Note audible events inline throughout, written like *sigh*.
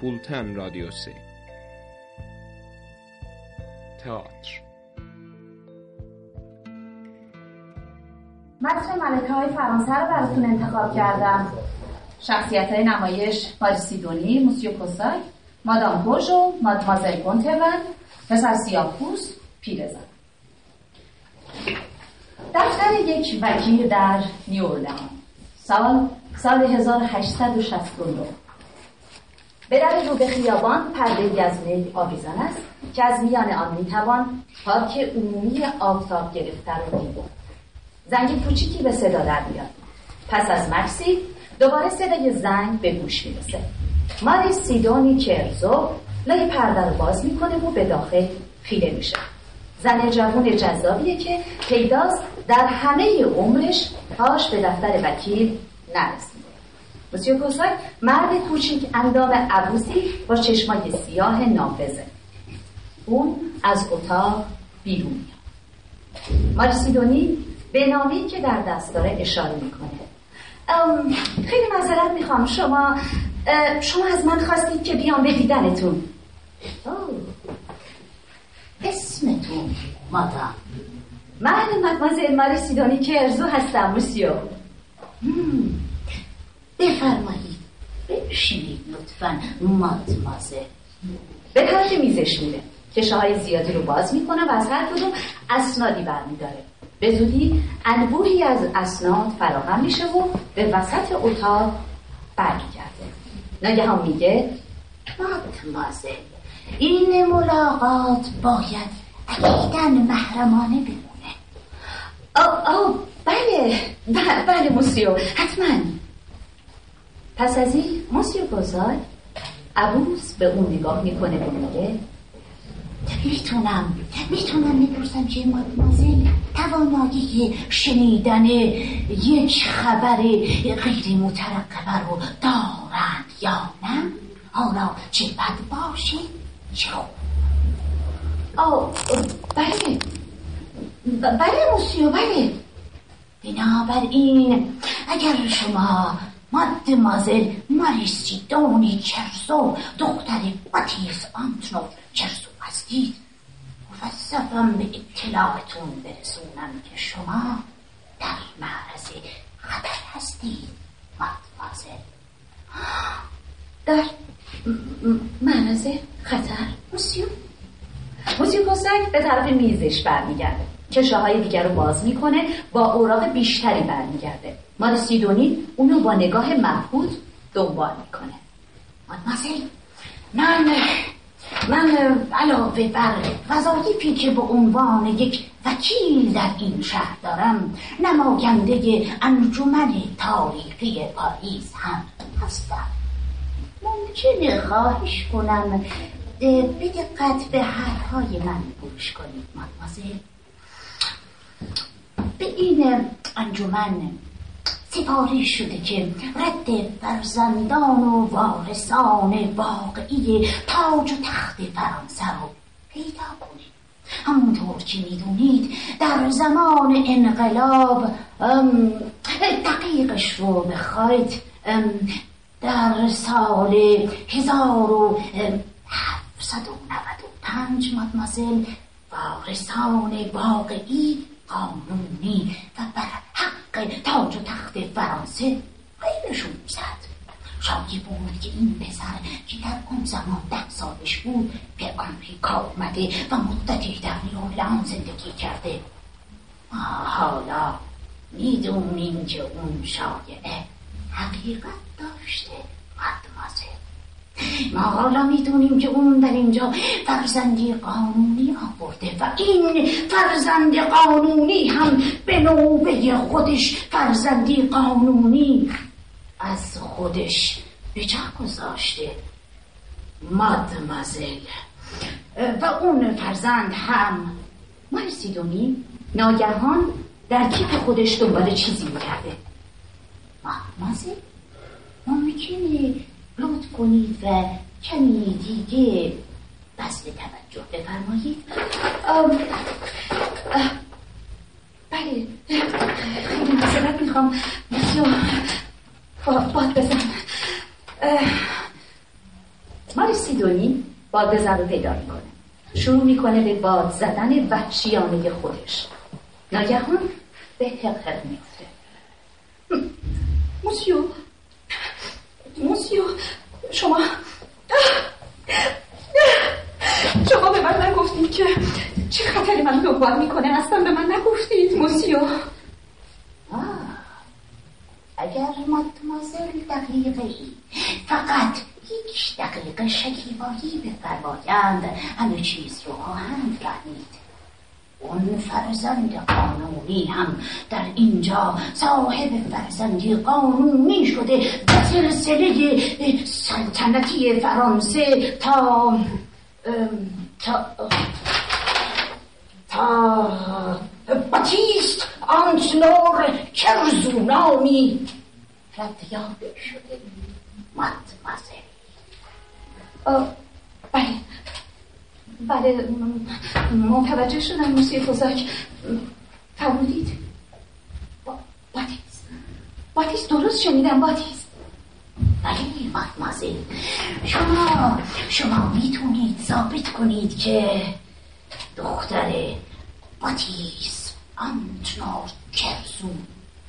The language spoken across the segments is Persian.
بولتن رادیو سه. تئاتر. متن ملکه های فرانسه رو براتون انتخاب کردم. شخصیت های نمایش ماریسیدونی، موسیو کوساک، مادام بوژو، مادمازل گونترون، پسر سیاپوس، پیرزن. دفتر یک وکیل در نیورلان سال سال 1869 به در رو به خیابان پرده از می آویزان است که از میان آن می‌توان پارک عمومی آفتاب گرفته رو دید زنگ کوچیکی به صدا در میاد پس از مکسی دوباره صدای زنگ به گوش می‌رسه. ماری سیدونی کرزو لای پرده رو باز می‌کنه و به داخل خیره میشه. زن جوان جذابیه که پیداست در همه عمرش پاش به دفتر وکیل نرسیده مسیو کوساک مرد کوچیک اندام عبوسی با چشمای سیاه نافذه اون از اتاق بیرون میاد. ماریسیدونی به نامی که در دست داره اشاره می‌کنه. خیلی معذرت می‌خوام. شما شما از من خواستید که بیام به دیدنتون. اسمتون مادام. من مدمازل ماری سیدونی کرزو هستم موسیو. بفرمایید. بنشینید لطفا. مادمازل. به طرف میزش میره. کشه های زیادی رو باز می‌کنه و از هر کدوم اسنادی برمیداره. به زودی انبوهی از اسناد فراهم میشه و به وسط اتاق برمیگرده. ناگهان میگه مادمازل این ملاقات باید اکیدن محرمانه بمونه. آه آه بله بله, بله موسیو حتما. پس از این بزرگ عبوس به اون نگاه می‌کنه و میگه می‌تونم می‌تونم می‌پرسم که مادمازل توانایی شنیدن یک خبر غیر مترقبه رو دارند یا نه؟ حالا چه بد باشه؟ چه خوب. آه بله. بله موسیو بله. بنابراین اگر شما مادمازل ماریسیدونی چرسو دختر باتیس آنتنو چرسو هستید. مفصفم به اطلاعتون برسونم که شما در معرض خطر هستید مادمازل. در معرض خطر؟ موسیو. موسیو کوسک به طرف میزش برمیگرده. کشه های دیگر رو باز می‌کنه با اوراق بیشتری برمیگرده. مال سیدونی اونو با نگاه مبهوت دنبال می‌کنه. مادمازل من من علاوه بر وظایفی که به عنوان یک وکیل در این شهر دارم نماینده انجمن تاریخی پاریس هم هستم. ممکنه خواهش کنم؟ به دقت به حرفهای من گوش کنید مادمازل به این انجمن سفارش شده که رد فرزندان و وارثان واقعی تاج و تخت فرانسه رو پیدا کنید. همونطور که می‌دونید در زمان انقلاب دقیقش رو بخواید در سال هزار و هفتصد و نود و پنج مادمازل وارثان واقعی قانونی و بر حق تاج و تخت فرانسه غیبشون زد شادی بود که این پسر که در اون زمان ده سالش بود به آمریکا اومده و مدتی در نیولان زندگی کرده حالا می‌دونیم که اون شایعه حقیقت داشته مادمازل ما حالا می‌دونیم که اون در اینجا فرزندی قانونی آورده و این فرزند قانونی هم به نوبه خودش فرزندی قانونی از خودش به جا گذاشته. مادمازل و اون فرزند هم مارسیدونی ناگهان در کیف خودش دنبال چیزی می‌کرده مادمازل ممکنه لطف کنید و کمی دیگه بسته توجه بفرمایید. بله خیلی معذرت می‌خوام. باد بزن. بادبزن رو پیدا می‌کنه. شروع می‌کنه به باد زدن وحشیانه خودش. ناگهان به حقق میفته موسیو. موسیو شما شما به من نگفتید که چه خطری من دنبال می‌کنه اصلا به من نگفتید موسیو اگر مادمازل دقیقه ای فقط یک دقیقه شکیبایی بفرمایند همه چیز رو خواهند فهمید اون فرزند قانونی هم در اینجا صاحب فرزندی قانونی شده به سلسله سلطنتی فرانسه تا تا تا باتیست آنتنور کرزونامی. ردیابه شده. مدمزل بله. بله متوجه شدم موسی فوزاک فرمودید. باتیست باتیست درست شنیدم باتیست بله مدمزل شما شما می‌تونید ثابت کنید که دختر باتیس آنتنار کرزون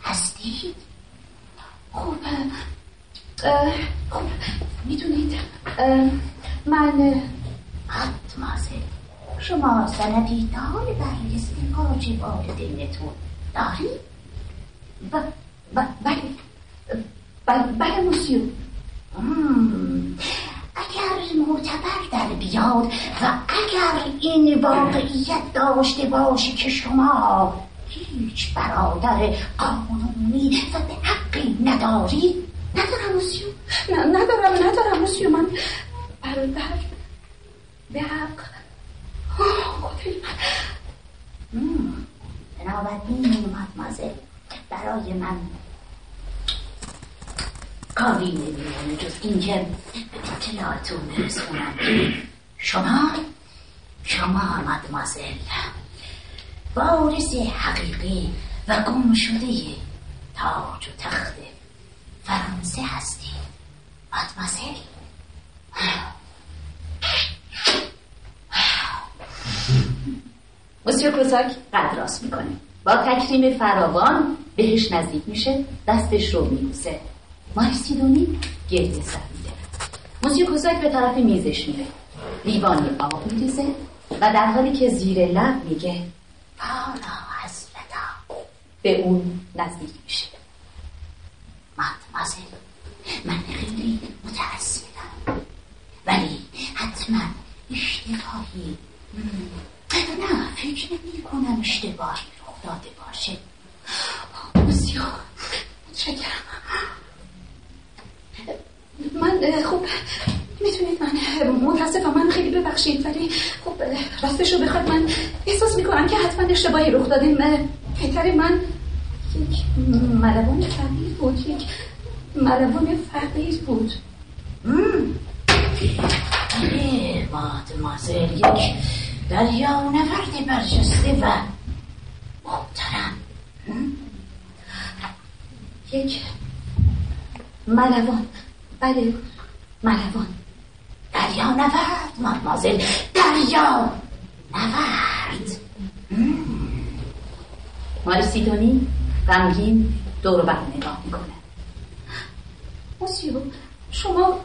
هستید؟ خوب خب می‌تونید من مدمازل شما سندی دار برای ازدواج والدینتون دارید؟ بله. بله موسیو اگر معتبر در بیاد و اگر این واقعیت داشته باشه که شما هیچ برادر قانونی و به حقی ندارید ندارم موسیو ندارم ندارم موسیو من برادر به حق بنابراین مدمازل برای من کاری نمیمونه جز اینکه به اطلاعتون برسونم. شما شما مدمازل وارث حقیقی و گم شده تاج و تخت فرانسه هستی. مدمازل مسیو کوزاک قد راست می‌کنه. با تکریم فراوان بهش نزدیک میشه دستش رو میبوسه. ماریسیدونی گریه سر میده مسیو کوزاک به طرف میزش میره. لیوانی آب میریزه و در حالی که زیر لب میگه حالا حضرتا به اون نزدیک میشه. مدمازل من خیلی متاسفم ولی حتما اشتباهی. نه فکر نمی کنم اشتباهی رخ داده باشه بسیار متشکرم من خوب. می‌تونید من متاسفم من خیلی ببخشید ولی خب راستش رو بخواد من احساس می‌کنم که حتما اشتباهی رخ داده بهتر من یک ملوان فقیر بود یک ملوان فقیر بود. مادمازل یک دریا نورد برجسته و محترم. یک ملوان. بله ملوان. دریا نورد مادمازل. دریا نورد ماریسیدونی غمگین دور بر نگاه می‌کنه. موسیو شما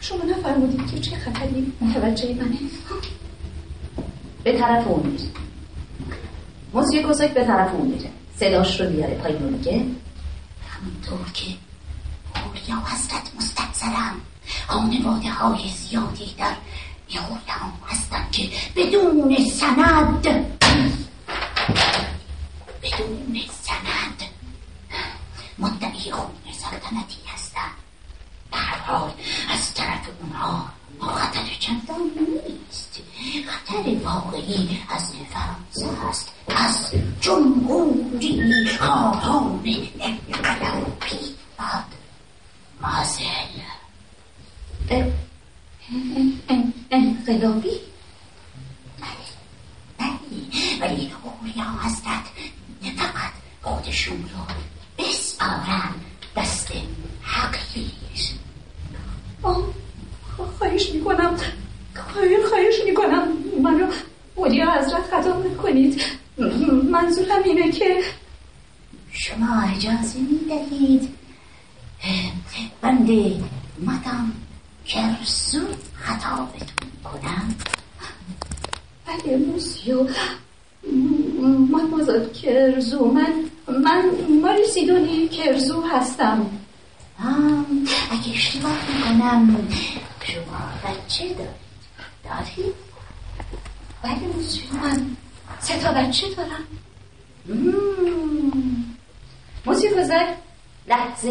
شما نفرمودید که چه خطری متوجه منه به طرف اون میره. موسیو کوزاک به طرف اون میره. صداش رو بیاره پایین میگه همونطور که اولیا حضرت مستقصرم خانواده های زیادی در یورلان هستن که بدون سند بدون سند مدعی خون سلطنتی هستن. در حال از طرف اونها خطر چندان نیست. خطر واقعی از فرانسه است از جمهوری خواهان انقلابی باد مازل انقلابی ولی اولیا حضرت فقط خودشون رو بسپارن دست حقیر خواهش می‌کنم خواهش کنید منظورم اینه که شما اجازه می دهید بنده مدام کرسو خطابتون کنم بله موسیو مادمازل کرزو من من ماری سیدونی کرزو هستم اگه اشتباه می‌کنم شما بچه دارید دارید بله موسیو من سه تا بچه دارم موسیو گذر لحظه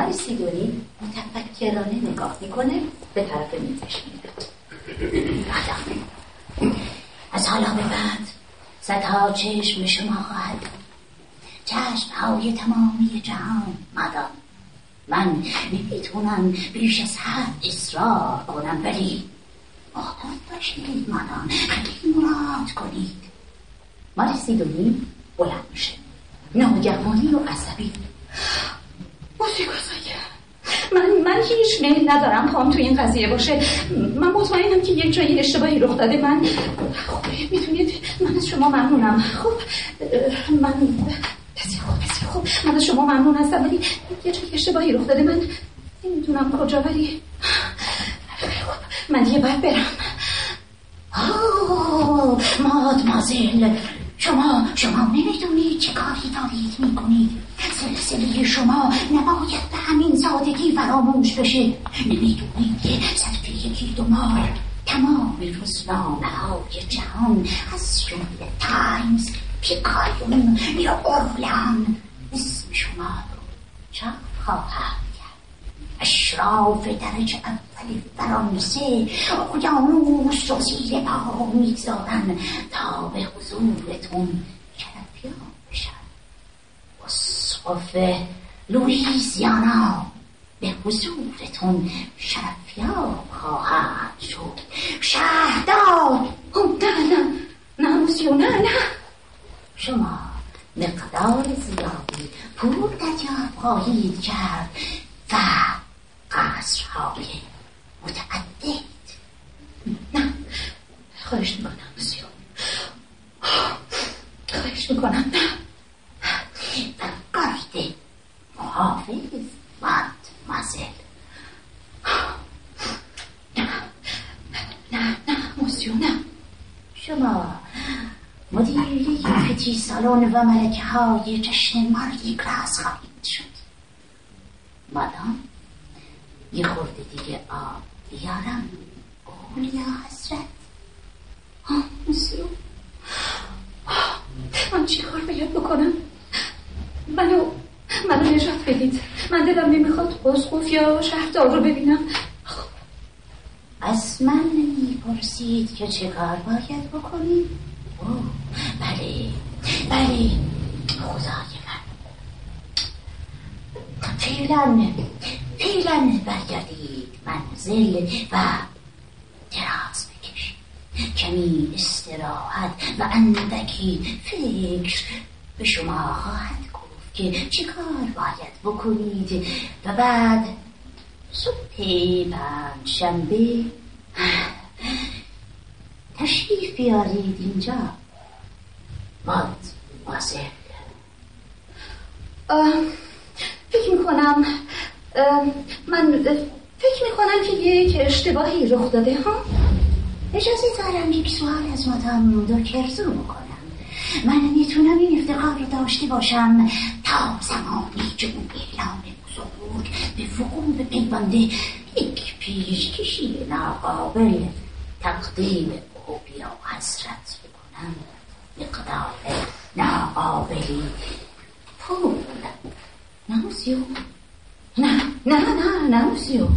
ای به ماری سیدونی متفکرانه نگاه می‌کنه به طرف میزش میاد از حالا به بعد صدها چشم شما خواهد چشم های تمامی جهان مدام من نمی‌تونم بیش از حد اصرار کنم ولی محتاط باشید مدام خیلی مراد کنید؟ ماری سیدونی بلند میشه. ناگهانی و عصبی. من من هیچ میل ندارم پام تو این قضیه باشه. من مطمئنم که یک جایی اشتباهی رخ داده. من خب می‌تونید من از شما ممنونم. خب من بسیار خوب بسیار خوب من از شما ممنون هستم ولی یه جایی اشتباهی رخ داده. من نمی‌دونم کجا ولی خب من دیگه باید برم. آه مادمازل. شما شما نمی‌دونید چه کاری دارید می‌کنید سلسله شما نباید به همین سادگی فراموش بشه نمی‌دونید که صرف یکی دو ماه تمام روزنامه های جهان از جمله تایمز پیکایون یا اورلان اسم شما رو خواهد اشراف درجه اول فرانسه. اقیانوس رو زیر پا می‌گذارن تا به حضورتون شرفیاب بشن اسقف لویزیانا به حضورتون شرفیاب خواهد شد. شهردار نه نه نه نه نه شما مقدار زیادی پول تجاب خواهید کرد و قصرهای متعدد. نه خواهش می‌کنم بسیار خواهش می‌کنم. نه. قرد محافظ مد مزل نه نه نه موسیو نه. شما مدیری پتی سالن و ملکه های جشن ماری گراس خواهید شد مادام یه خورده دیگه آب بیارم اولیا حسرت موسیو من چی کار باید بکنم منو منو نجات بدید من دلم نمی‌خواد قصقوف یا شهردار رو ببینم از من نمی‌پرسید که چه کار باید بکنی؟ اوه بله بله. خدای من فعلا فعلا برگردید منزل و دراز بکشید. کمی استراحت و اندکی فکر به شما خواهد گفت که چه کار باید بکنید. و بعد صبح پنج شنبه تشریف بیارید اینجا. ماد مازل فکر می‌کنم من فکر می‌کنم که یک اشتباهی رخ داده ها؟ اجازه دارم یک سوال از مادام دکرزو بکنم. من می‌تونم این افتخار رو داشته باشم تا زمانی که اون اعلام بزرگ به وقوع پیونده یک پیشکشی ناقابل تقدیم. حسرت بکنم. مقدار ناقابلی پول نموسیو نه نه نه نموسیو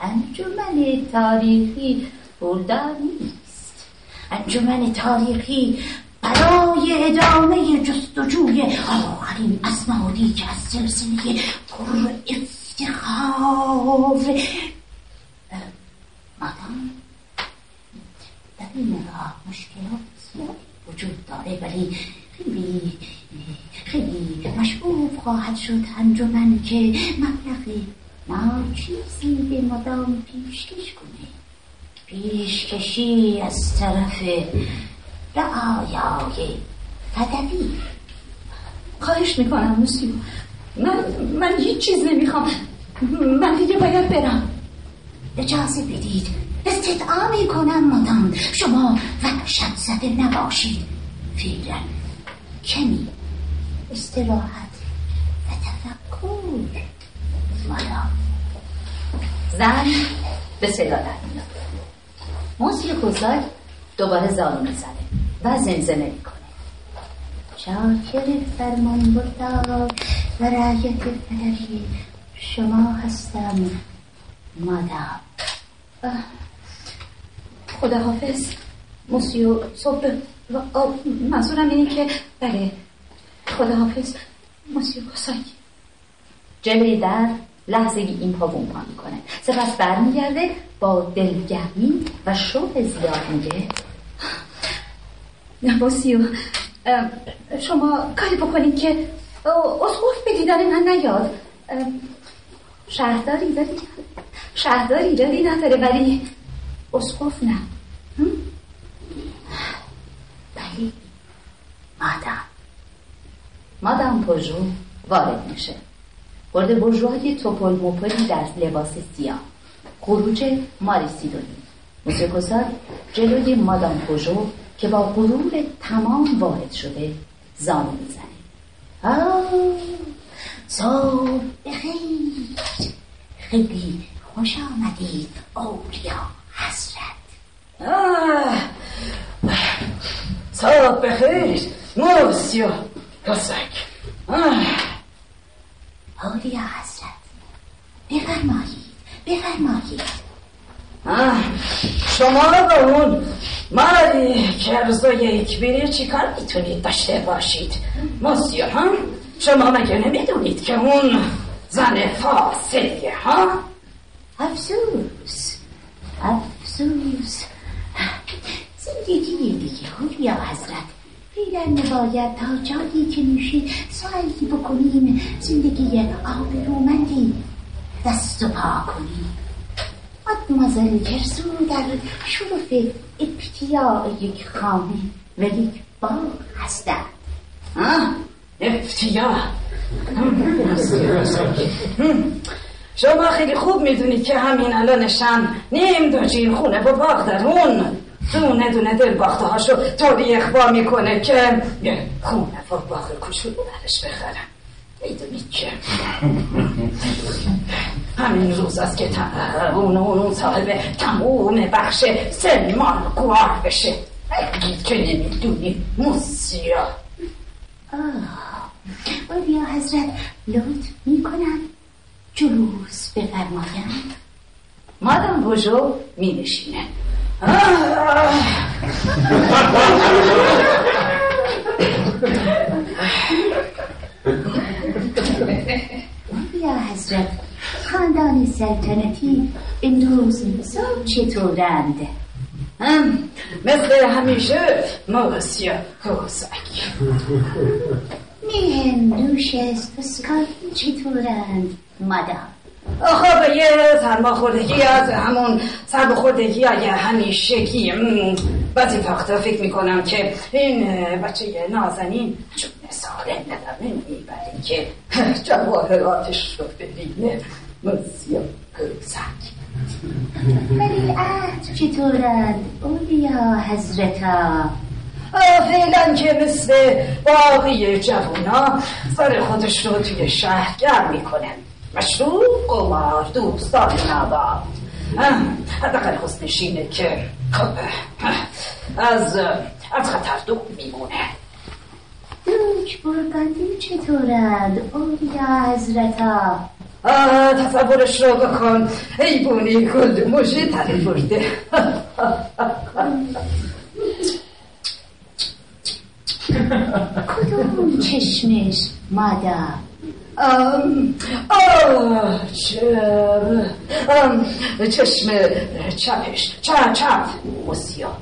انجمن تاریخی پولدار نیست. انجمن تاریخی برای ادامه جستجوی آخرین اسنادی که از سلسله پر افتخار مادام؟ راه مشکلات زیاد وجود داره ولی خیلی خیلی مشبوب خواهد شد انجمن که مبلغ ناچیزی به مدام پیشکش کنه. پیشکشی از طرف رعایای هدفی خواهش می‌کنم موسیو من من هیچ چیز نمی‌خوام. من دیگه باید برم. اجازه بدید. استدعا کنم مادام شما وحشت زده نباشید. فعلا کمی استراحت و تفکر مادام زن به صدا میاد. کوزاک دوباره زانو می‌زنه و زمزمه می‌کنه. شاکر فرمان بردار و رعیت فلکی شما هستم مادام. خداحافظ. موسیو صبح. منظورم اینه که بله. خداحافظ. موسیو کوساک جلوی در لحظه این پا بوم پا می‌کنه. سپس برمیگرده با دلگرمی و شوق زیاد میگه. موسیو. شما کاری بکنید که اسقف به دیدن من نیاد. شهردار ایرادی شهردار ایرادی نداره ولی اسقف نه. بله مادم مادم پوژو وارد میشه. برده برجوهای توپل موپلی در لباس سیاه. خروج ماری سیدونی. موسیقوسار جلوی مادام پوژو که با غرور تمام وارد شده زانو می‌زنه. صبح بخیر. خیلی خوش آمدید اولیا حضرت صبح بخیر موسیو کسک اولیا حضرت بفرمایید. بفرمایید. شما با اون مردی که ارزای یک بیری چی کار می‌تونید داشته باشید؟ موسیو هم شما مگه نمی‌دونید که اون زن فاسدیه ها؟ افسوس. افسوس. زندگی دیگه هولیا حضرت. فعلا نباید تا جایی که میشید سعی بکنیم. زندگی آبرومندی دست و پا کنیم. مادمازل کرسو در شرف ابتیاع یک خانه. و یک باغ هستند افتیا *laughs* شما خیلی خوب می‌دونید که همین الانشم نیم دو خونه و باغ در اون دونه دونه دل باخته هاشو طوری اخبار می‌کنه که خونه و باغ کشولو برش بخرم. می‌دونید که همین روز است که اون اون صاحب تموم بخش سلمان گواه بشه. بگید که نمی‌دونید موسیا آه حضرت لطف می‌کنم. جلوس بفرمایند مادام بوژو می نشینه یا حضرت خاندان سلطنتی امروز چطورند؟ مثل همیشه موسیا کوزک میهم دوش اسکال چطورند مادام خب یه سرماخوردگی از همون سرماخوردگی های همیشگی بعضی وقتا فکر می‌کنم که این بچه نازنین چون سالم نداره می‌بره که *laughs* جواهراتش رو ببینه موسیا کوزک ولی عهد چطورند اولیا حضرتا؟ فعلا که مثل باقی جوونا سر خودش رو توی شهر گرم می‌کنه مشروب قمار دوستان نواب حداقل حسنش اینه که از از خطر دور میمونه. دوک برگندی چطورند اولیا حضرتا تصورش رو بکن. ای بونی کل موشی تره برده. کدوم چشمش مادام چشم چپش چپ چپ موسیا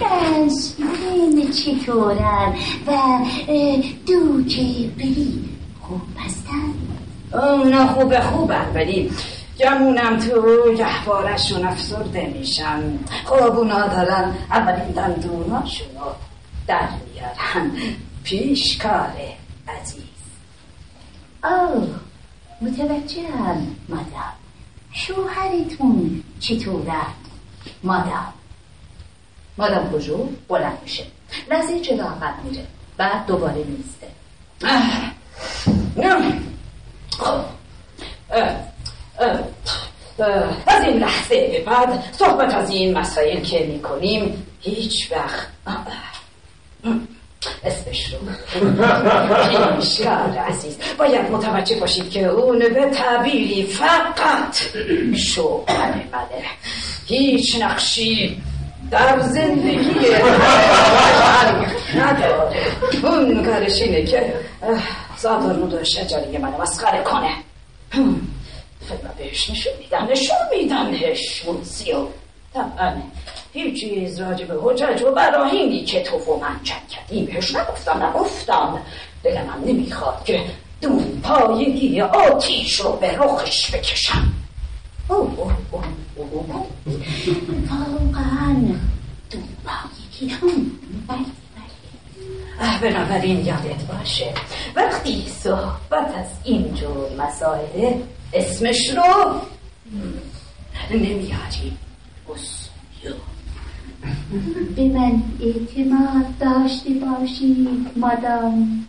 پرنس من چطورن و دوک بری خوب هستن اونا خوبه خوبه ولی گمونم تو گهوارشون افسرده میشن خوابونا دارن اولین دندوناشونو در میارن پیشکار عزیز. آه متوجهم مادام. شوهرتون چطوره مادام. مادام بجو بلند میشه. لحظه جلو عقب میره. بعد دوباره میسته. خب. از این لحظه به بعد صحبت از این مسائل که می‌کنیم هیچ وقت. اسمش رو پیشکار عزیز باید متوجه باشید که اون به تعبیری فقط شوهر منه هیچ نقشی در زندگی نداره اون کارش اینه که اه، زاد و شجری منو مسخره کنه فقط بهش نشون میدم نشون میدمش موزیو طبعا هیچ چیز راجع به حجج و براهینی که تو و من چند کردیم. بهش نگفتم نگفتم. دل من نمی‌خواد که دون پایگی آتیش رو به رخش بکشم. واقعا بله اه، بنابراین یادت باشه. وقتی صحبت از اینجور مسائل اسمش رو نمیاری اسیو به من اعتماد داشته باشید مادام.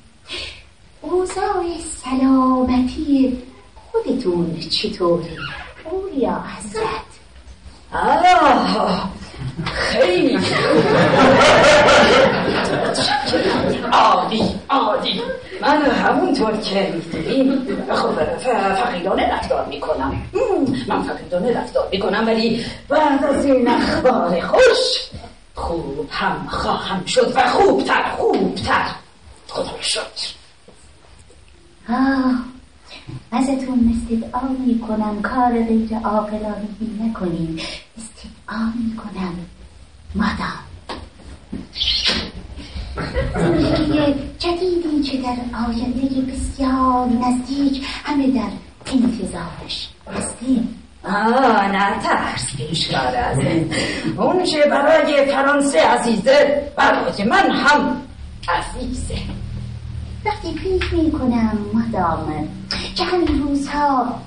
اوضاع سلامتی خودتون چطوره اولیا حضرت. آه خیلی. *laughs* عالی عالی. من همونطور که می‌دونی خب ف- فقیرانه رفتار می‌کنم. من فقیرانه رفتار می‌کنم ولی بعد از این اخبار خوش خوب هم خواهم شد و خوبتر خوبتر. خدا شکر. آه ازتون استدعا می کنم کار غیر عاقلانگی نکنیم استدعا می کنم مادام. زندگی جدیدی که در آینده بسیار نزدیک همه در انتظارش. هستیم آه نه ترس پیشکار عزیز اون چه برای فرانسه عزیزه برای من هم عزیزه وقتی فکر می کنم مادام که همین روزها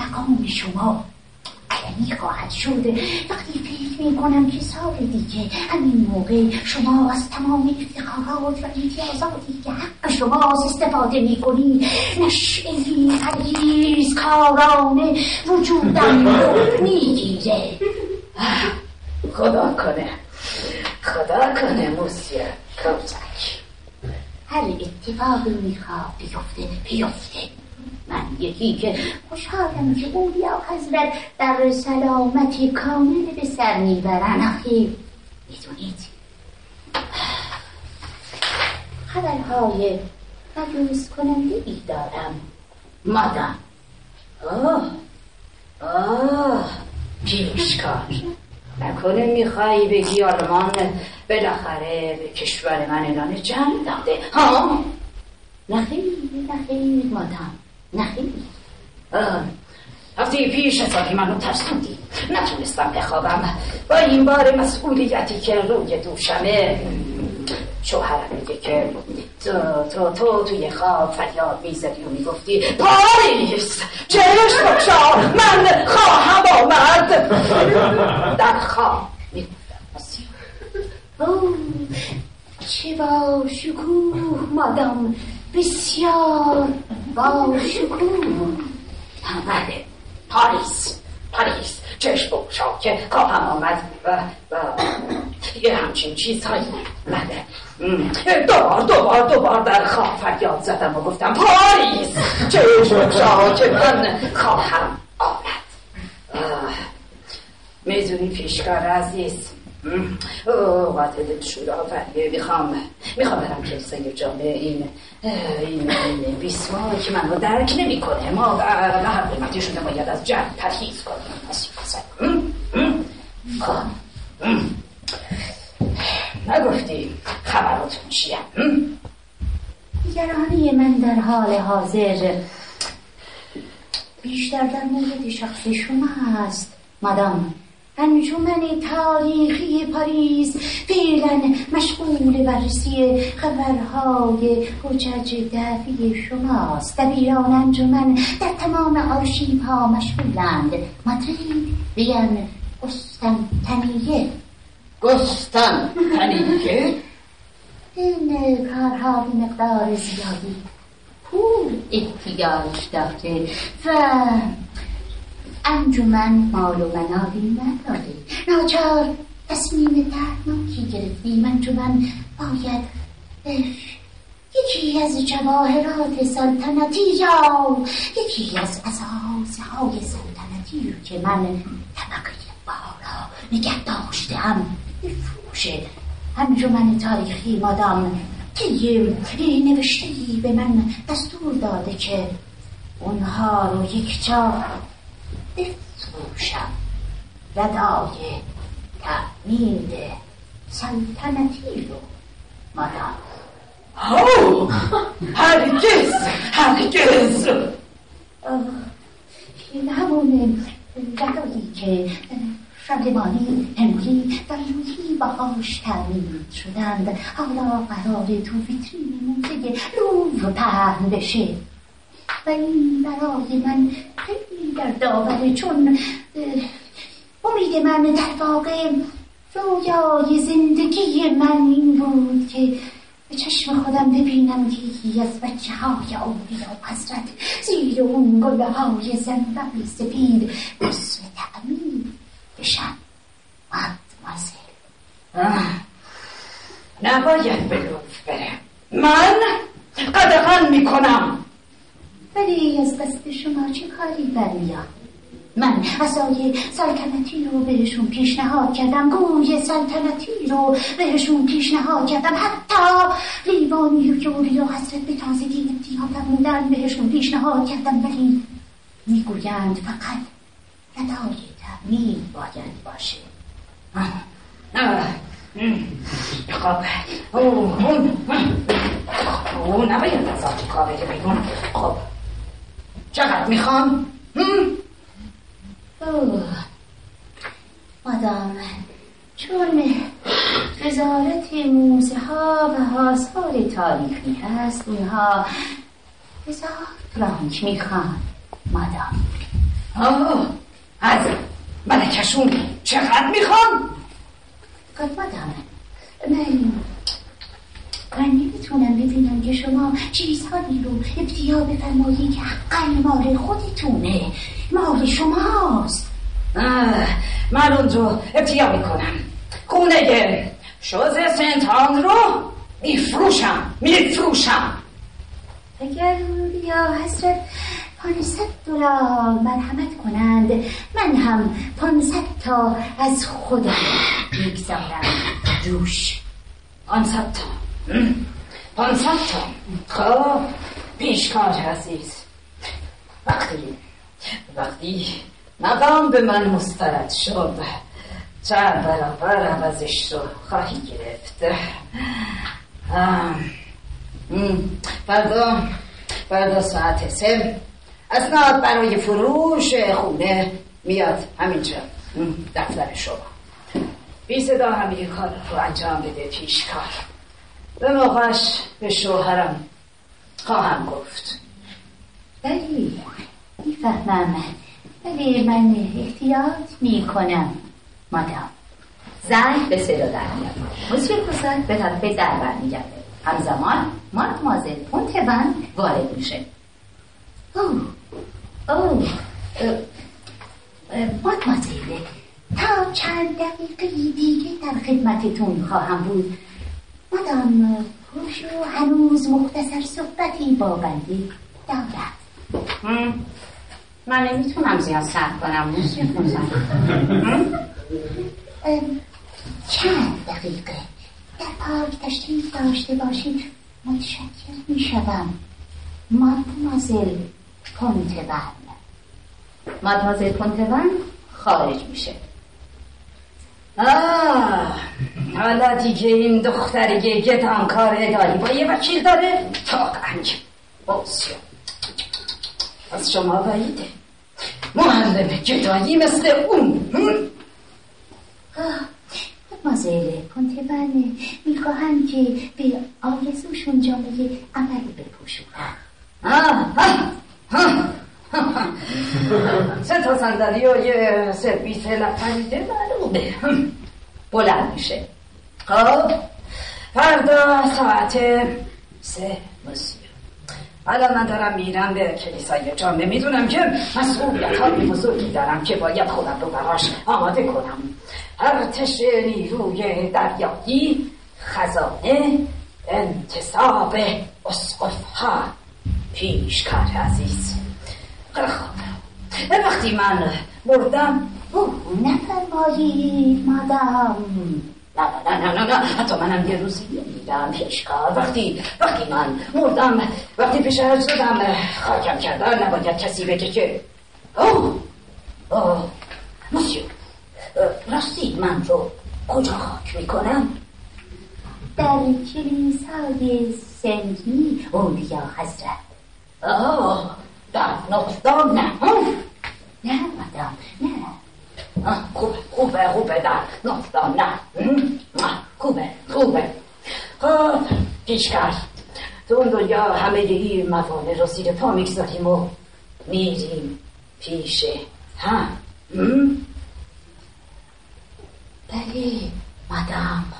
مقام شما علنی خواهد شد وقتی فکر می کنم که سال دیگه همین موقع شما از تمام افتخارات و امتیازاتی که حق شماست استفاده می کنی نشعی غلیظ کارانه وجودم رو می‌گیره خدا کنه. خدا کنه موسیه. کوزک هر اتفاقی می‌خواد بیفته بیفته. من یکی که خوشحالم که اولیا حضرت در سلامتی کامل به سر می‌برن آخه می‌دونید؟ خبرهای مجوز کننده ای دارم. مادام. آه آه پیشکار نکنه میخوایی بگی آلمان بالاخره به کشور من اعلان جنگ داده. ها؟ نخیر نخیر مادام. نخیر آه، هفته پیش حسابی منو ترسوندی نتونستم بخوابم. با این بار مسئولیتی که روی دوشمه شوهرم میگه که تو تو تو توی خواب فریاد می‌زدی و می‌گفتی پاریس! چشم بکشا! من خواهم آمد. در خواب می‌گفتم چه با شکوه مادام! بسیار با شکوه پاریس پاریس. چشم بگشا که خواهم آمد و, و یه همچین چیزهایی بله. دوبار دوبار دوبار در خواب فریاد زدم و گفتم پاریس! چشم بگشا که من خواهم آمد. می‌دونی پیشکار عزیز م. اوقات دلشور آوریه می‌خوام می‌خوام برم کلیسای جامعه این این که منو درک نمی‌کنه ما به هر قیمتی شده باید از جنگ پرهیز کنیم. م. خب. نگفتی خبراتون چیه. نگرانی من در حال حاضر بیشتر در مورد شخص شما است مادام انجمن تاریخی پاریس فعلا مشغول بررسی خبرهای حجج دعوی شماست. دبیران انجمن در تمام آرشیف ها مشغولند. مدرید وین قسطنطنیه قسطنطنیه این کارها به مقدار زیادی پول احتیاج داره و انجمن مال و منابی نداره. ناچار تصمیم دردناکی گرفتیم. انجمن باید یکی از جواهرات سلطنتی یا یکی از اساس های سلطنتی که من طبقه بالا نگه داشتم. بفروشه انجمن تاریخی مادام طی نوشته به من دستور داده که اونها رو یک جا بفروشم ردای تأمین سلطنتی رو مادام هرگز هرگز این همون ردایی که شادمانی هنری و لویی باهاش تعمین شدند حالا قرار تو ویترین موزه لوور پهن بشه و این برای من. خیلی در داوره چون امید من در واقع رویای زندگی من این بود که به چشم خودم ببینم یکی از بچه های اولیا حضرت زیر اون گله های زنبق سفید اسم تعمیر بشم مدمازل نباید به لطف برم. من قدغن می‌کنم. ولی از دست شما چه کاری برمیاد من اصای سلطنتی رو بهشون پیشنهاد کردم گوی سلطنتی رو بهشون پیشنهاد کردم. حتی لیوانی و جوری و حسرت به تازگی امتحان فرمودن بهشون پیشنهاد کردم ولی می‌گویند فقط ردای تعمیر باید باشه. خب. اون اون نباید از آج کابه بیرون خب. چقدر می‌خوام مادام چون وزارت موزه ها و آثار تاریخی هست اونها هزار فرانک می‌خوان مادام. آه از ملکشون چقدر می‌خوام خب مادام من من نمی‌تونم ببینم که شما چیزهایی رو ابتیا بفرمایی که حقا مال خودتونه. مال شماست. من اون رو ابتیا می‌کنم. خونه شوز سنت رو میفروشم میفروشم. اگر یا حضرت پانصد دلار مرحمت کنند. من هم پانصد تا از خودم می‌گذارم. جوش پانصد تا. پانصد تا خب پیشکار عزیز. وقتی وقتی مقام به من مسترد شد چند برابر عوضش رو خواهی گرفت. فردا فردا ساعت سه. اسناد برای فروش خونه میاد همینجا دفتر شما. بی صدا همه کار رو انجام بده پیشکار. به موقعش به شوهرم خواهم گفت. ولی می‌فهمم. ولی من احتیاط می‌کنم مادام. زنگ به صدا در میاد. مسیح کوسر به طرف در برمیگرده. همزمان مادمازل پونتون وارد میشه. اوه اوه. مادمازل تا چند دقیقه دیگه در خدمتتون خواهم بود. مادام روشو هنوز مختصر صحبتی با بندی دارد. من نمی‌تونم زیاد سر کنم چند دقیقه. در پارک تشریف داشته باشید. متشکر می شدم مادمازل پونتون مادمازل پونتون خارج میشه. آه حالا دیگه این دخترگه گدانکار اداری با یه وکیل داره؟ تا قنج بازیو از شما بعیده معلم گدایی مثل اون. مازل کنتبن می‌خواهم که به آرزوشون جامعه عملی بپوشونم. *laughs* سه تا صندلی و یه سرویس لبخنده معلومه بلند میشه. خب فردا ساعت سه مسیو الان من دارم میرم به کلیسای جامعه می‌دونم که مسئولیت های بزرگی دارم که باید خودم رو براش آماده کنم. ارتش نیروی دریایی خزانه انتصاب اسقف ها پیشکار عزیز. وقتی من اوه نفرمایید مادام. نه نه نه نه نه حتی منم یه روزی میدم پیشکار وقتی وقتی من مردم وقتی پیشر شدم خاکم کردن نباید کسی بگه که اوه اوه. مسیو راستی من رو کجا خاک می‌کنم؟ در کلیسای سنگی اولیا حضرت. آه. در نقطان نه مادام نه خوبه خوبه خوبه نقطان نه خوبه خوبه خب پیشکار تو اون دنیا همه این موانع رو زیر پا می‌گذاریم و میریم پیش هم بله مادام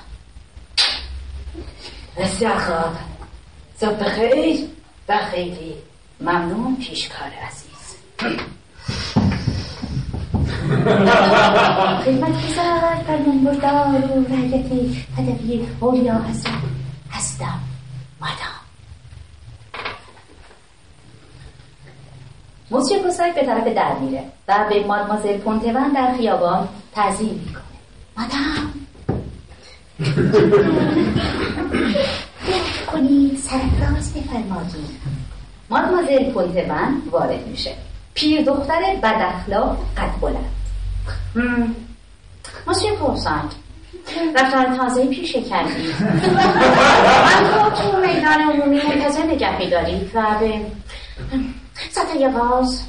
بسیار خوب صبح بخیر و خیلی ممنون پیشکار عزیز. *laughs* خدمت گذار فرمان بردار و رعیت پدوی اولیا حضرت. هستم مادام. موسیو کوساک به طرف در میره و به مادمازل پونتون در خیابان تعظیم می‌کنه. مادام. *laughs* کنید سرفراز بفرمایید. مادمازل پونتون وارد میشه. پیر دختر بد اخلاق قد بلند. مسیو کوساک رفتار تازه پیشه کردید *laughs* من رو تو میدان عمومی منتظر نگه دارید و به سطح غاز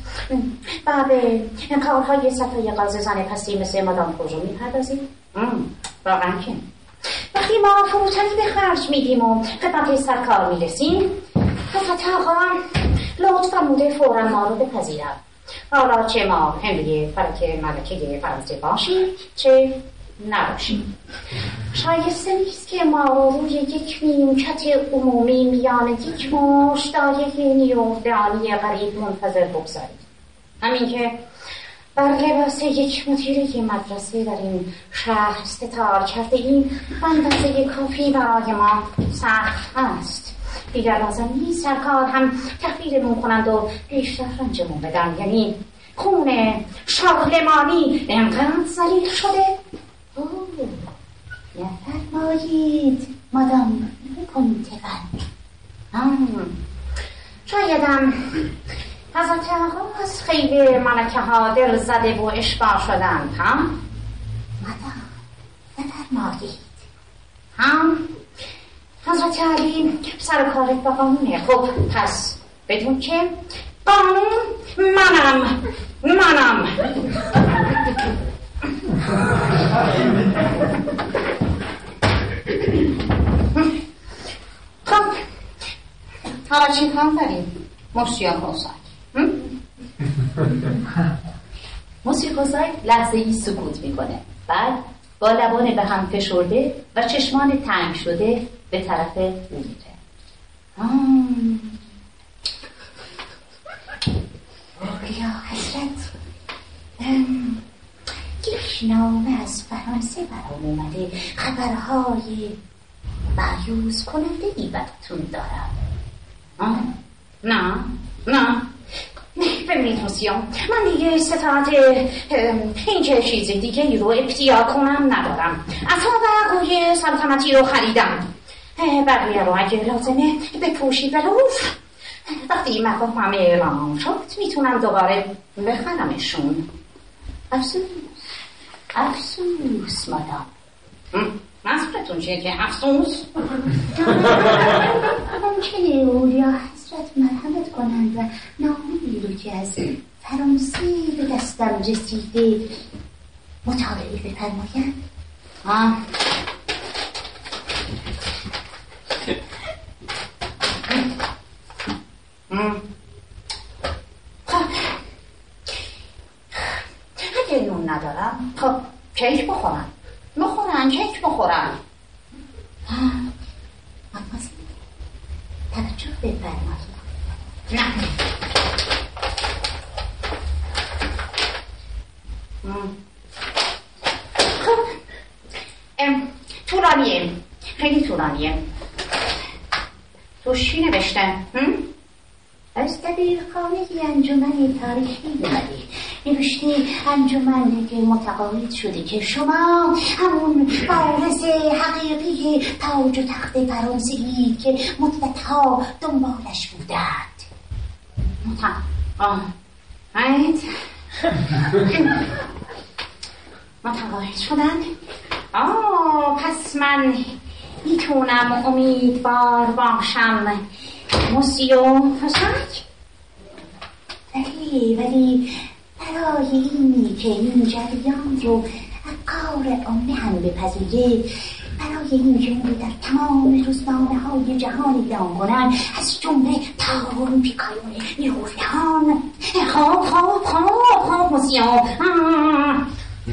و به کارهای سطح غاز زن پستی مثل مادام پروژو می‌پردازید واقعا که. وقتی ما فروتنی به خرج میدیم و خدمت سرکار می‌رسیم حضرت آقا لطف فرموده فورا ما رو بپذیرم حالا چه ما هندوی فلک ملکه فرانسه باشیم چه نباشیم. شایسته نیست که ما رو روی یک نیمکت عمومی میان یک مشتایه نیوفدانی غریب منتظر بگذاریم. همین که بر لباس یک مدیره مدرسه در این شهر ستار کرده این اندازه کافی برای ما سخت است. دیگر لازم نیست سرکار هم تحویلمون کنند و بیشتر رنجمون بدن. یعنی خون شارلمانی انقدر زلیل شده. اوه نفرمایید مادام کنتون شایدم حضرت آقا از خیلی ملکه ها دل زده و اشباه شدند هم؟ مادام نفرمایید هم؟ حضرت علی سر کارت با قانونه خب پس بدون که قانون منم. منم. خب حالا چی کار داریم؟ موسیو کوساک لحظه ای سکوت می‌کنه. بعد با لبان به هم فشرده و چشمان تنگ شده به طرف او میره یا حضرت یک نامه از فرانسه برام اومده. خبرهای مایوز کننده ای براتون دارم. نه نه. ببینید موسیو من دیگه استطاعت این که چیز دیگه ای رو ابتیا کنم ندارم اصلا برقوی سلطنتی رو خریدم بقیه رو اگه لازمه بپوشی بلوف وقتی مفاهمم اعلام شد می‌تونم دوباره بخرمشون افسوس افسوس مادام منظورتون چیه که افسوس ممکنه اولیا حضرت مرحمت کنند و نامی رو که از فرانسه به دستم رسیده مطالعه بفرمایم آه خب اگه نون ندارم خب کیک بخورم بخورم کیک بخورم مدمازل توجه بفرمایید نه خب ام، طولانیه خیلی طولانیه توش چی نوشته هم؟ از دبیرخانه انجمن تاریخی اومده انجمن که متقاعد شده که شما همون وارث حقیقی تاج و تخت فرانسه که مدتها دنبالش بودند متقاعد. متقاعد شدن آه پس من می‌تونم امیدوار باشم موسیو فسک ولی ولی اینی که این جریان رو از کار عامه هم بپذیره برای اینکه اون رو در تمام روزنامه های جهان اعلام کنن از جمله تاون پیکایون نیرویان خواب خواب خواب خواب موسیو آه.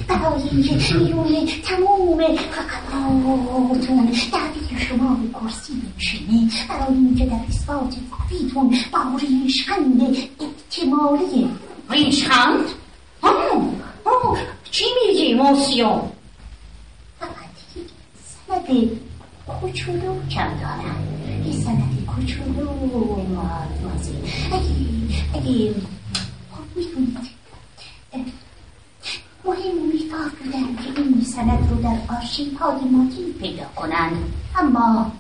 برای اینکه میون تمام فقطاتون دعوی شما به کرسی بنشینه برای اینکه در اثبات دعویتون با ریشخند احتمالی ریشخند آه. آه. چی میگی موسیو فقط یک سند کوچولو کم دارم یه سند کوچولو مازی اگه اگه خب می‌دونید مهم امیدوار بودن که این سند رو در آرشیو های مادی پیدا کنند اما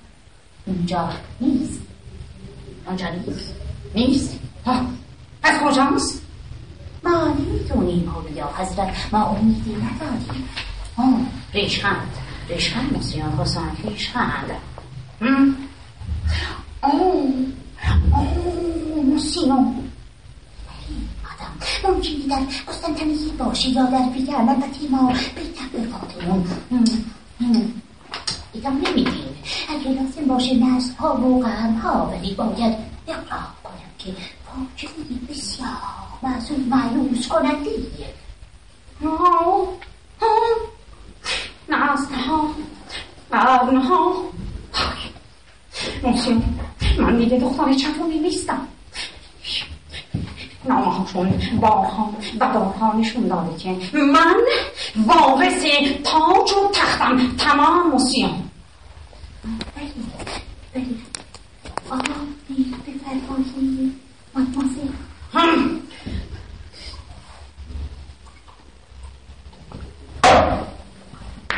اونجا نیست آنجا نیست نیست آه. از کجاست ما نمی‌دونیم حولیا حضرت. ما امیدی نداریم. آه. ریشخند. ریشخند موسیو حسن ریشخند؟ آه آه آدم ممکنی در قسطنطنیه باشه یا در وین البته ما به تبلیغاتمون ادامه نمیدیم اگه لازم باشه نسل ها و قرن ها ولی باید اقرار کنم که فاجعه بسیار معصول معیوس کننده آه. آه. نسل ها قرن ها موسیو من دیگه دختر چطوری نیستم نامه هاشون بارها و بارها نشون داده که من وارث تاج و تختم تمام موسیو بلی بلی آبی بفرمایید مدمازل هم.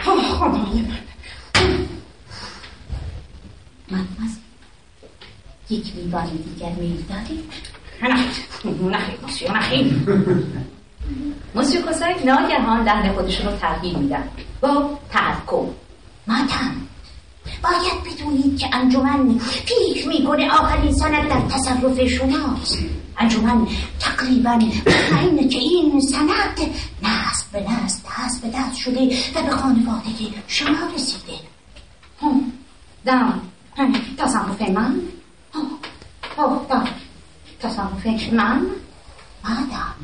آه، خدای من مدمازل یک لیوان دیگر میل دارید نه نه موسیو نه. موسیو کسک ناگهان لحن خودشون رو تغییر میدن. با تحکم. مادم باید بدونید که انجمن فکر می‌کنه آخرین سند در تصرف شماست. انجمن تقریبا مطمئنه که این سند نصب به نصب دست به دست شده و به خانواده شما رسیده. در تصرف من در تصرف من؟ مادم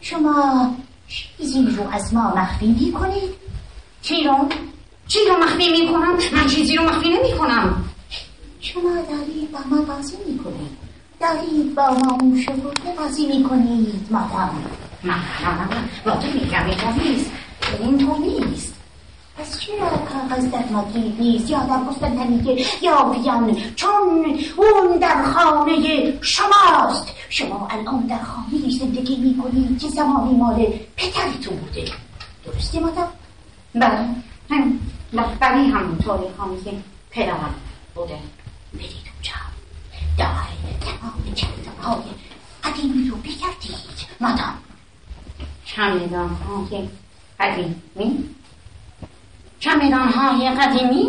شما چیزی رو از ما مخفی می‌کنید؟ چی رو؟ چی رو مخفی می‌کنم؟ من چیزی رو مخفی نمی کنم شما دارید با ما بازی می‌کنید. دارید با ما موشگونه بازی می‌کنید مادم. نه نه نه واضح میگم اینطور نیست. اینطور نیست. پس چرا کاغذ در مادرید نیست؟ یا در قسطنطنیه یا وین چون اون در خانه شماست. شما الان در خانه زندگی می‌کنید که زمانی مال پدرتون بوده. درسته مادم بله. هم. بلی همونطوری خانه که پدرم بوده. برید اونجا. داره تمام های قدیمی رو بگردید مادام چمدان های قدیمی؟ چمدان های قدیمی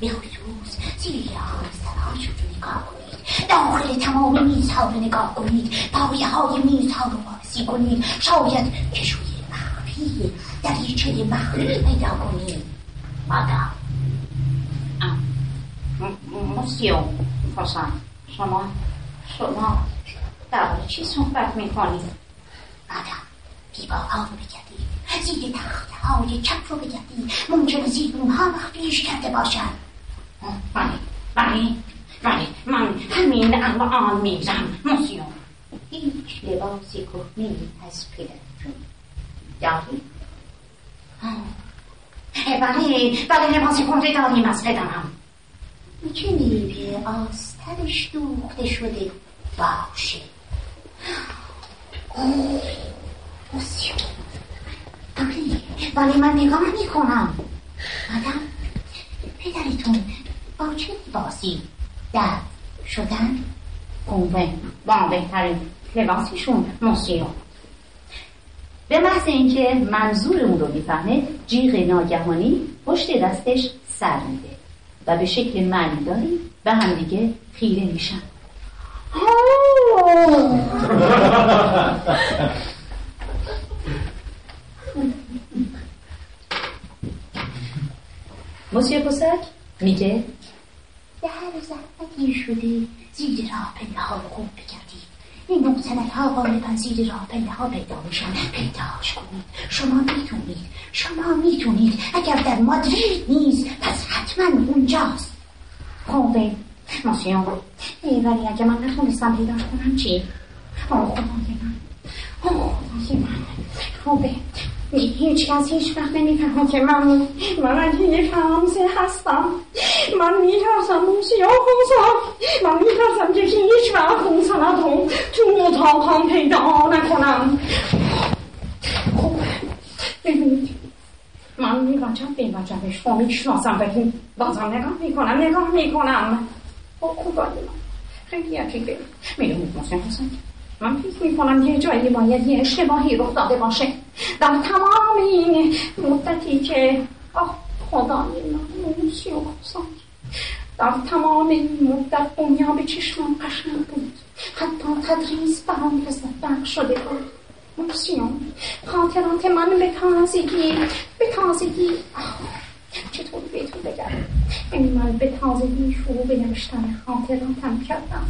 به خصوص زیر آسترهاش رو نگاه کنید؟ داخل تمام میزها رو نگاه کنید. پایه های میزها رو وارسی کنید. شاید کشوی مخفی دریچه مخفی پیدا کنید. مادام موسیو فرسان شما. شما در چی صحبت می‌کنید؟ مادام دیوارها رو بگردید زیر تخت های چپ رو بگردید ممکن زیر اونها مخفیش کرده باشد بله بله بله من همین الان میرم موسیو هیچ لباسی کهنه از پدرتون داری؟ بله بله لباسی کهنه داریم از پدرم می‌تونی به آسترش دوخته شده باشه موسیو بله من نگاه می‌کنم مادم پدرتون با چه لباسی دفت شدن کنوه با بهترین لباسیشون موسیو به محض اینکه منظور اون رو می‌فهمه جیغ ناگهانی پشت دستش سر میده و به شکل معنیداری به همدیگه خیره میشن. *laughs* *laughs* *laughs* موسیو پسک میگه؟ به هر زحمتی شده زیر راه پله ها رو خوب بگردید این نقطنک ها غالبا زیر راه پله ها پیدا میشن. پیداش کنید. شما می‌تونید. شما می‌تونید. اگر در مادرید نیست پس حتما اونجاست. خوبه موسیو ای ولی اگه من نتونستم پیداش کنم چی؟ آه خدای من. آه خدای من. خوبه هیچ کس هیچ وقت نمی‌فهمه که من من اگه فرانسه هستم. من میترسم موسیو خوزم من میترسم که هیچ وقت اون سند رو تو اتاقم پیدا نکنم. خوب ببینید. من میوجب به وجبش. رو می‌شناسم ولی بازم نگاه می‌کنم نگاه می‌کنم. او خدای من خیلی عجیبه. می‌دونید محسن حسین من فکر می‌کنم یه جایی باید یه اشتباهی رخ داده باشه در تمام این مدتی که آه خدای من موسی و در تمام این مدت دنیا به چشمم قشنگ بود حتی تدریس برام لذت بخش شده بود موسیون خاطرات من به تازگی به تازگی چطور بهتون بگم یعنی من به تازگی شروع به نوشتن خاطراتم کردم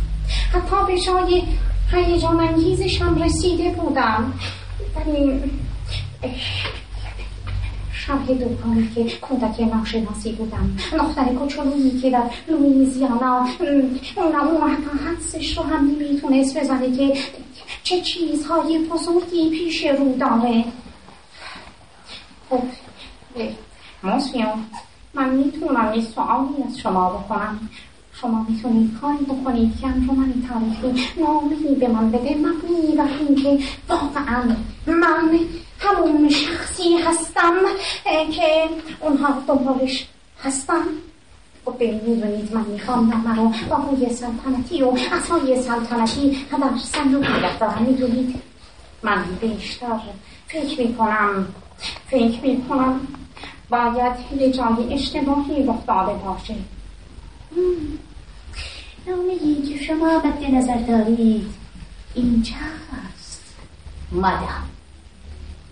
حتی به جای هیجان انگیزشم رسیده بودم. ولی شب دورانی که کودک ناشناسی بودم. دختر کوچولویی که در لویزیانا اونم اون حتی حدسش رو هم نمی‌تونست بزنه که چه چیزهای بزرگی پیش رو داره. خب موسیون من می‌تونم یه سوالی از شما بکنم. شما می‌تونید کاری بکنید که انجمن تاریخی نامه‌ای به من بده مبنی بر اینکه واقعا من همون شخصی هستم که اونها دنبالش هستم خب می‌دونید من می‌خوام نامه رو با روی سلطنتی و اصای سلطنتی در صندوق نگه دارم می‌دونید من بیشتر فکر می‌کنم فکر می‌کنم باید یه جای اشتباهی رخ داده باشه نامه که شما مد نظر دارید اینجاست مادام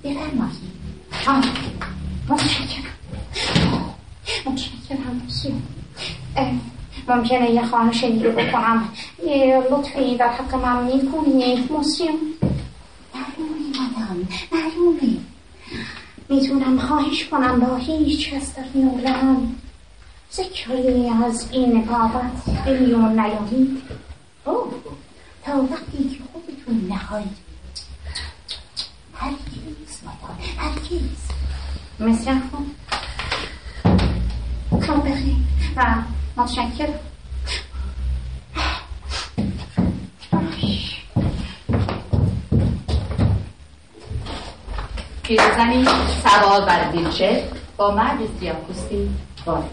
بفرمایید. آه متشکرم. متشکرم ممکنه یه خواهش دیگه بکنم. یه لطفی در حق من می‌کنید؟ موسیو معلومه مادام معلومه می‌تونم خواهش کنم با هیچ کس در میونم ذکری از این بابت به میون اوه تا وقتی که خودتون نخواهید. هرگیز مادام هرگیز مثل خود شما بخیر. و متشکر پیرزنی سوار بر ویلچر با مرد سیاپوستی وارد Var.